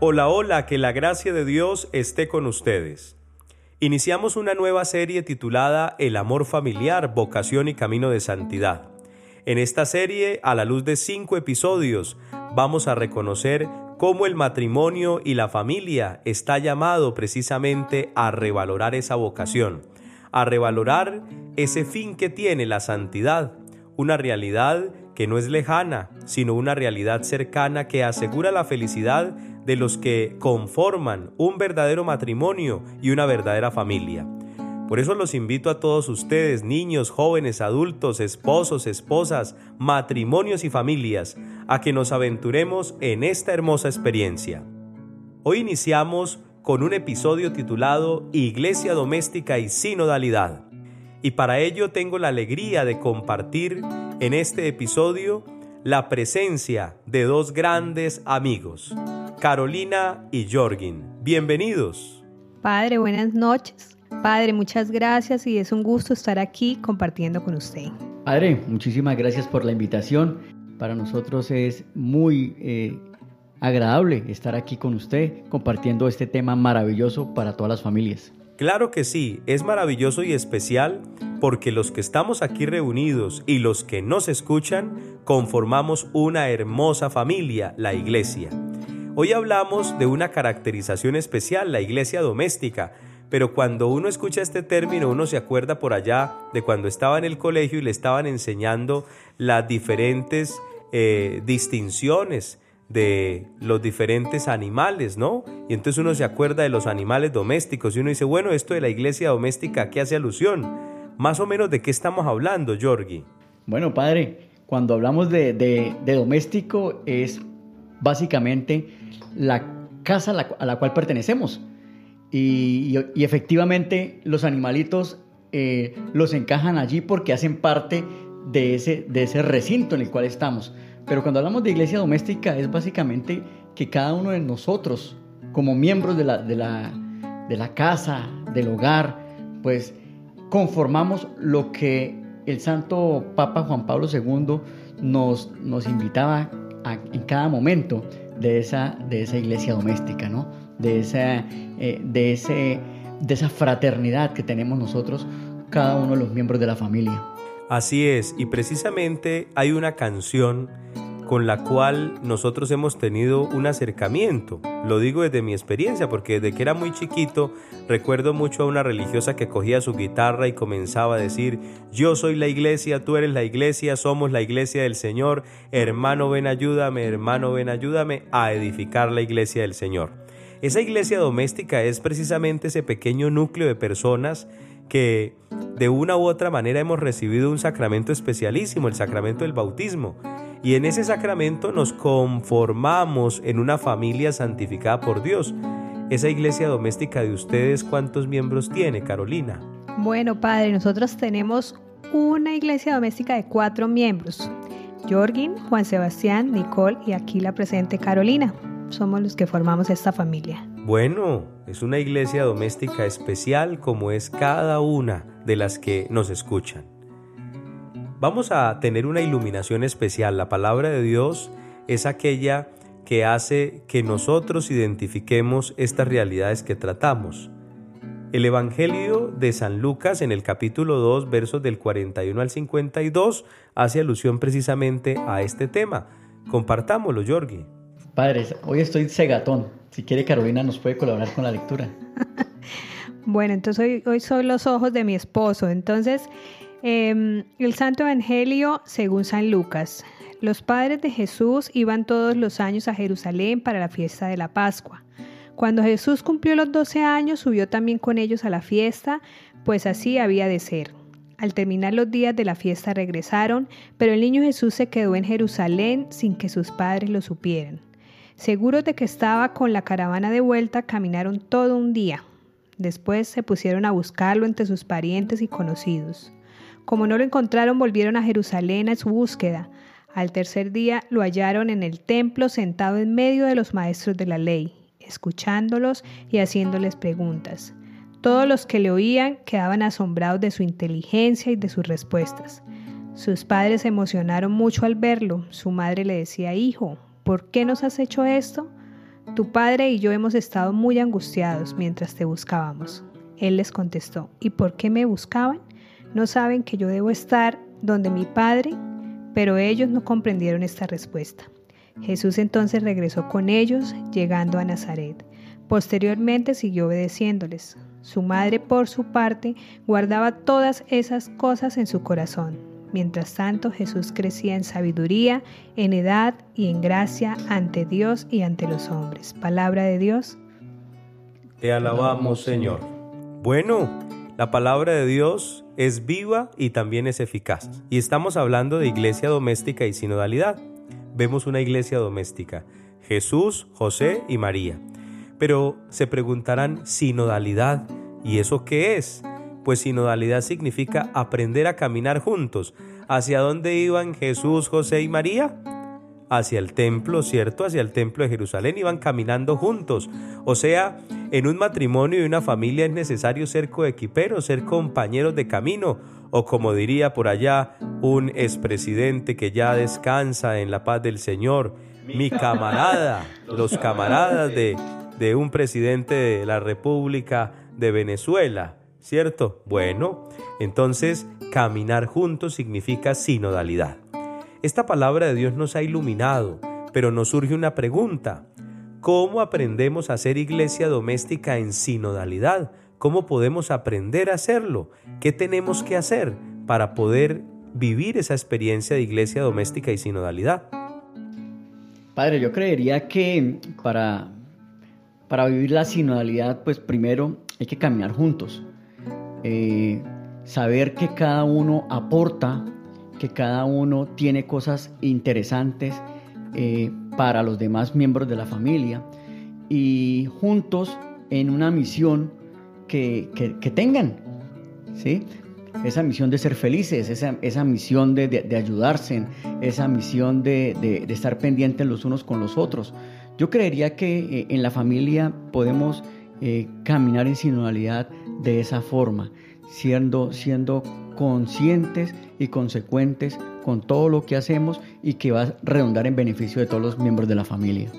Hola, hola, que la gracia de Dios esté con ustedes. Iniciamos una nueva serie titulada El amor familiar, vocación y camino de santidad. En esta serie, a la luz de cinco episodios, vamos a reconocer cómo el matrimonio y la familia está llamado precisamente a revalorar esa vocación, a revalorar ese fin que tiene la santidad, una realidad que no es lejana, sino una realidad cercana que asegura la felicidad de los que conforman un verdadero matrimonio y una verdadera familia. Por eso los invito a todos ustedes, niños, jóvenes, adultos, esposos, esposas, matrimonios y familias, a que nos aventuremos en esta hermosa experiencia. Hoy iniciamos con un episodio titulado Iglesia Doméstica y Sinodalidad. Y para ello tengo la alegría de compartir en este episodio la presencia de dos grandes amigos. Carolina y Jorgin. Bienvenidos. Padre, buenas noches. Padre, muchas gracias y es un gusto estar aquí compartiendo con usted. Padre, muchísimas gracias por la invitación. Para nosotros es muy eh, agradable estar aquí con usted compartiendo este tema maravilloso para todas las familias. Claro que sí, es maravilloso y especial porque los que estamos aquí reunidos y los que nos escuchan conformamos una hermosa familia, la iglesia. Hoy hablamos de una caracterización especial, la iglesia doméstica, pero cuando uno escucha este término uno se acuerda por allá de cuando estaba en el colegio y le estaban enseñando las diferentes eh, distinciones de los diferentes animales, ¿no? Y entonces uno se acuerda de los animales domésticos y uno dice, bueno, esto de la iglesia doméstica, ¿a qué hace alusión? Más o menos de qué estamos hablando, Jorgi. Bueno, padre, cuando hablamos de, de doméstico es básicamente la casa a la, cual pertenecemos. Y, efectivamente los animalitos eh, los encajan allí porque hacen parte de ese, de ese recinto en el cual estamos. Pero cuando hablamos de iglesia doméstica es básicamente que cada uno de nosotros, como miembros de la, de la, de la casa, del hogar, pues conformamos lo que el Santo Papa Juan Pablo II nos, nos invitaba en cada momento de esa, de esa iglesia doméstica, ¿no? De esa, eh, de, ese, de esa fraternidad que tenemos nosotros, cada uno de los miembros de la familia. Así es, y precisamente hay una canción con la cual nosotros hemos tenido un acercamiento. Lo digo desde mi experiencia, porque desde que era muy chiquito recuerdo mucho a una religiosa que cogía su guitarra y comenzaba a decir, yo soy la iglesia, tú eres la iglesia, somos la iglesia del Señor, hermano ven ayúdame, hermano ven ayúdame a edificar la iglesia del Señor. Esa iglesia doméstica es precisamente ese pequeño núcleo de personas que de una u otra manera hemos recibido un sacramento especialísimo, el sacramento del bautismo y en ese sacramento nos conformamos en una familia santificada por Dios. Esa iglesia doméstica de ustedes, ¿cuántos miembros tiene, Carolina? Bueno, padre, nosotros tenemos una iglesia doméstica de cuatro miembros. Jorgin, Juan Sebastián, Nicole y aquí la presente Carolina. Somos los que formamos esta familia. Bueno, es una iglesia doméstica especial como es cada una de las que nos escuchan vamos a tener una iluminación especial. La palabra de Dios es aquella que hace que nosotros identifiquemos estas realidades que tratamos. El Evangelio de San Lucas en el capítulo 2 versos del 41 al 52 hace alusión precisamente a este tema. Compartámoslo, Jorgi. Padres, hoy estoy cegatón. Si quiere Carolina nos puede colaborar con la lectura. bueno, entonces hoy, hoy son los ojos de mi esposo. Entonces, Em, el Santo Evangelio según San Lucas. Los padres de Jesús iban todos los años a Jerusalén para la fiesta de la Pascua. Cuando Jesús cumplió los doce años, subió también con ellos a la fiesta, pues así había de ser. Al terminar los días de la fiesta regresaron, pero el niño Jesús se quedó en Jerusalén sin que sus padres lo supieran. Seguros de que estaba con la caravana de vuelta, caminaron todo un día. Después se pusieron a buscarlo entre sus parientes y conocidos. Como no lo encontraron, volvieron a Jerusalén a su búsqueda. Al tercer día lo hallaron en el templo sentado en medio de los maestros de la ley, escuchándolos y haciéndoles preguntas. Todos los que le oían quedaban asombrados de su inteligencia y de sus respuestas. Sus padres se emocionaron mucho al verlo. Su madre le decía, Hijo, ¿por qué nos has hecho esto? Tu padre y yo hemos estado muy angustiados mientras te buscábamos. Él les contestó, ¿y por qué me buscaban? ¿No saben que yo debo estar donde mi padre? Pero ellos no comprendieron esta respuesta. Jesús entonces regresó con ellos, llegando a Nazaret. Posteriormente siguió obedeciéndoles. Su madre, por su parte, guardaba todas esas cosas en su corazón. Mientras tanto, Jesús crecía en sabiduría, en edad y en gracia ante Dios y ante los hombres. Palabra de Dios. Te alabamos, Señor. Bueno, la palabra de Dios es viva y también es eficaz. Y estamos hablando de iglesia doméstica y sinodalidad. Vemos una iglesia doméstica, Jesús, José y María. Pero se preguntarán, sinodalidad, ¿y eso qué es? Pues sinodalidad significa aprender a caminar juntos. ¿Hacia dónde iban Jesús, José y María? Hacia el templo, ¿cierto? Hacia el templo de Jerusalén iban caminando juntos. O sea, en un matrimonio y una familia es necesario ser coequiperos, ser compañeros de camino, o como diría por allá un expresidente que ya descansa en la paz del Señor, mi camarada, los camaradas de de un presidente de la República de Venezuela, ¿cierto? Bueno, entonces caminar juntos significa sinodalidad. Esta palabra de Dios nos ha iluminado, pero nos surge una pregunta. ¿Cómo aprendemos a ser iglesia doméstica en sinodalidad? ¿Cómo podemos aprender a hacerlo? ¿Qué tenemos que hacer para poder vivir esa experiencia de iglesia doméstica y sinodalidad? Padre, yo creería que para para vivir la sinodalidad, pues primero hay que caminar juntos. Eh, saber que cada uno aporta, que cada uno tiene cosas interesantes eh, para los demás miembros de la familia y juntos en una misión que, tengan, ¿sí? Esa misión de ser felices, esa, misión de, ayudarse, esa misión de, de estar pendientes los unos con los otros. Yo creería que eh, en la familia podemos eh, caminar en sinodalidad de esa forma, siendo, siendo conscientes y consecuentes con todo lo que hacemos y que va a redundar en beneficio de todos los miembros de la familia.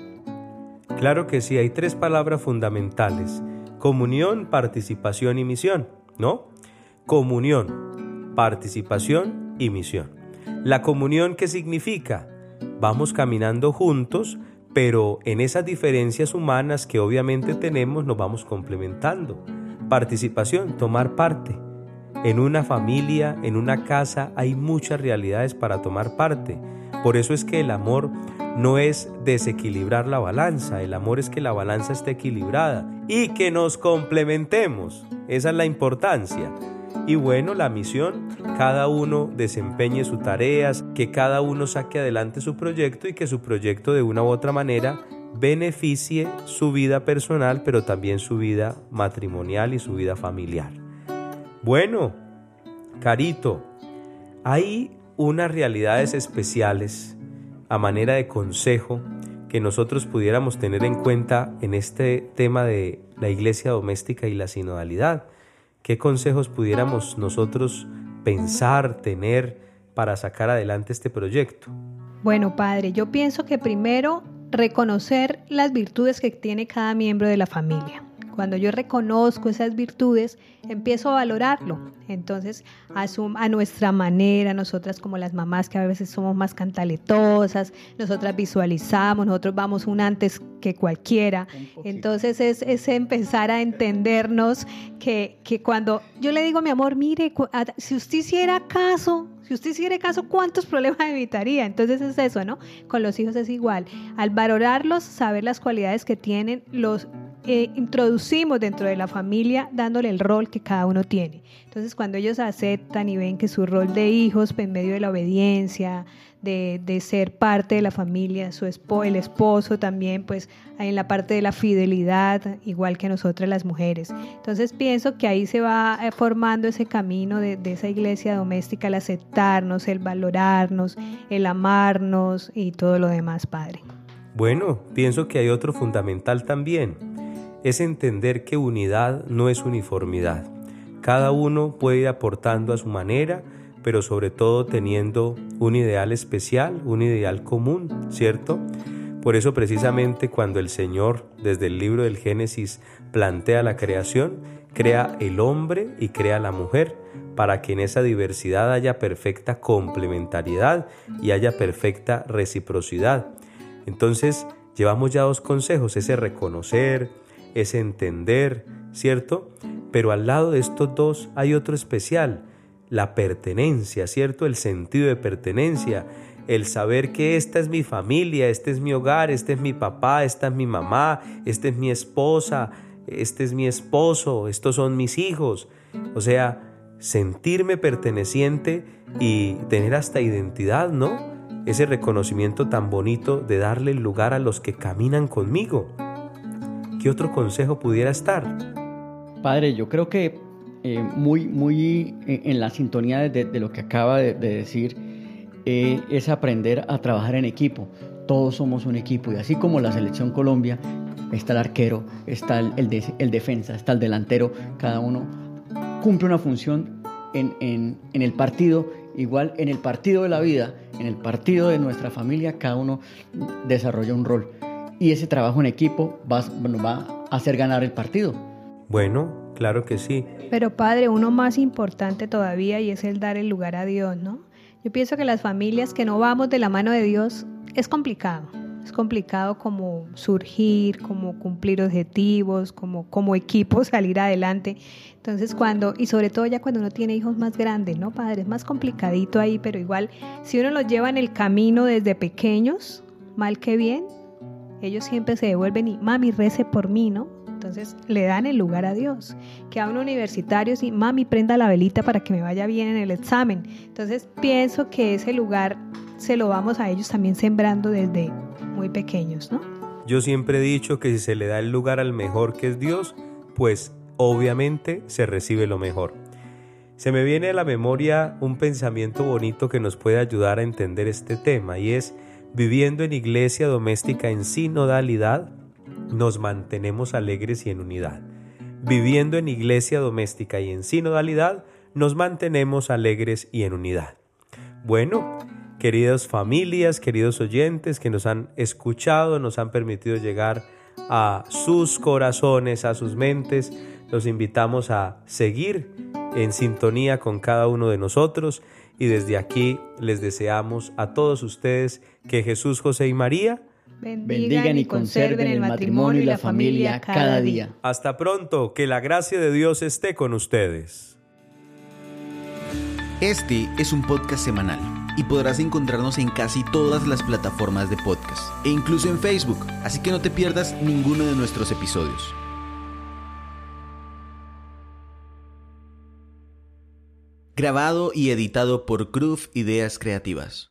Claro que sí, hay tres palabras fundamentales. Comunión, participación y misión, ¿no? Comunión, participación y misión. La comunión, ¿qué significa? Vamos caminando juntos pero en esas diferencias humanas que obviamente tenemos nos vamos complementando. Participación, tomar parte. En una familia, en una casa, hay muchas realidades para tomar parte. Por eso es que el amor no es desequilibrar la balanza, el amor es que la balanza esté equilibrada y que nos complementemos. Esa es la importancia. Y bueno, la misión, cada uno desempeñe sus tareas, que cada uno saque adelante su proyecto y que su proyecto de una u otra manera beneficie su vida personal, pero también su vida matrimonial y su vida familiar. Bueno, Carito, hay unas realidades especiales a manera de consejo que nosotros pudiéramos tener en cuenta en este tema de la iglesia doméstica y la sinodalidad. ¿Qué consejos pudiéramos nosotros pensar, tener para sacar adelante este proyecto? Bueno, padre, yo pienso que primero reconocer las virtudes que tiene cada miembro de la familia. Cuando yo reconozco esas virtudes, empiezo a valorarlo. Entonces, a, a nuestra manera, nosotras como las mamás que a veces somos más cantaletosas, nosotras visualizamos, nosotros vamos un antes que cualquiera. Entonces, es, es, empezar a entendernos que, que cuando yo le digo, mi amor, mire, si usted hiciera caso, si usted hiciera caso, ¿cuántos problemas evitaría? Entonces es eso, ¿no? Con los hijos es igual. Al valorarlos, saber las cualidades que tienen, los introducimos dentro de la familia dándole el rol que cada uno tiene. Entonces cuando ellos aceptan y ven que su rol de hijos en medio de la obediencia, de, de ser parte de la familia, su esposo, el esposo también, pues en la parte de la fidelidad, igual que nosotras las mujeres. Entonces pienso que ahí se va eh, formando ese camino de, de esa iglesia doméstica, el aceptarnos, el valorarnos, el amarnos y todo lo demás, Padre. Bueno, pienso que hay otro fundamental también es entender que unidad no es uniformidad. Cada uno puede ir aportando a su manera, pero sobre todo teniendo un ideal especial, un ideal común, ¿cierto? Por eso precisamente cuando el Señor desde el libro del Génesis plantea la creación, crea el hombre y crea la mujer para que en esa diversidad haya perfecta complementariedad y haya perfecta reciprocidad. Entonces, llevamos ya dos consejos, ese reconocer, ese entender, ¿cierto? Pero al lado de estos dos hay otro especial, la pertenencia, ¿cierto? El sentido de pertenencia, el saber que esta es mi familia, este es mi hogar, este es mi papá, esta es mi mamá, esta es mi esposa, este es mi esposo, estos son mis hijos. O sea, sentirme perteneciente y tener hasta identidad, ¿no? Ese reconocimiento tan bonito de darle lugar a los que caminan conmigo. ¿Qué otro consejo pudiera estar? Padre, yo creo que eh, muy, muy eh, en la sintonía de, lo que acaba de, decir, eh, es aprender a trabajar en equipo. Todos somos un equipo y así como la selección Colombia, está el arquero, está el, defensa, está el delantero, cada uno cumple una función en, el partido, igual en el partido de la vida, en el partido de nuestra familia, cada uno desarrolla un rol. Y ese trabajo en equipo va, va a hacer ganar el partido. Bueno, claro que sí. Pero padre, uno más importante todavía y es el dar el lugar a Dios, ¿no? Yo pienso que las familias que no vamos de la mano de Dios es complicado es complicado como surgir, como cumplir objetivos, como, como equipo salir adelante. Entonces cuando, y sobre todo ya cuando uno tiene hijos más grandes, ¿no, padre? Es más complicadito ahí, pero igual, si uno los lleva en el camino desde pequeños, mal que bien, ellos siempre se devuelven y, mami, rece por mí, ¿no? Entonces le dan el lugar a Dios. Que a un universitario, sí, mami, prenda la velita para que me vaya bien en el examen. Entonces pienso que ese lugar se lo vamos a ellos también sembrando desde muy pequeños, ¿no? Yo siempre he dicho que si se le da el lugar al mejor que es Dios, pues obviamente se recibe lo mejor. Se me viene a la memoria un pensamiento bonito que nos puede ayudar a entender este tema y es viviendo en iglesia doméstica en sinodalidad, nos mantenemos alegres y en unidad. Viviendo en iglesia doméstica y en sinodalidad, nos mantenemos alegres y en unidad. Bueno, queridas familias, queridos oyentes que nos han escuchado, nos han permitido llegar a sus corazones, a sus mentes. Los invitamos a seguir en sintonía con cada uno de nosotros y desde aquí les deseamos a todos ustedes que Jesús, José y María bendigan y conserven el matrimonio y la familia cada día. Hasta pronto, que la gracia de Dios esté con ustedes. Este es un podcast semanal y podrás encontrarnos en casi todas las plataformas de podcast e incluso en Facebook, así que no te pierdas ninguno de nuestros episodios. Grabado y editado por Groove Ideas Creativas.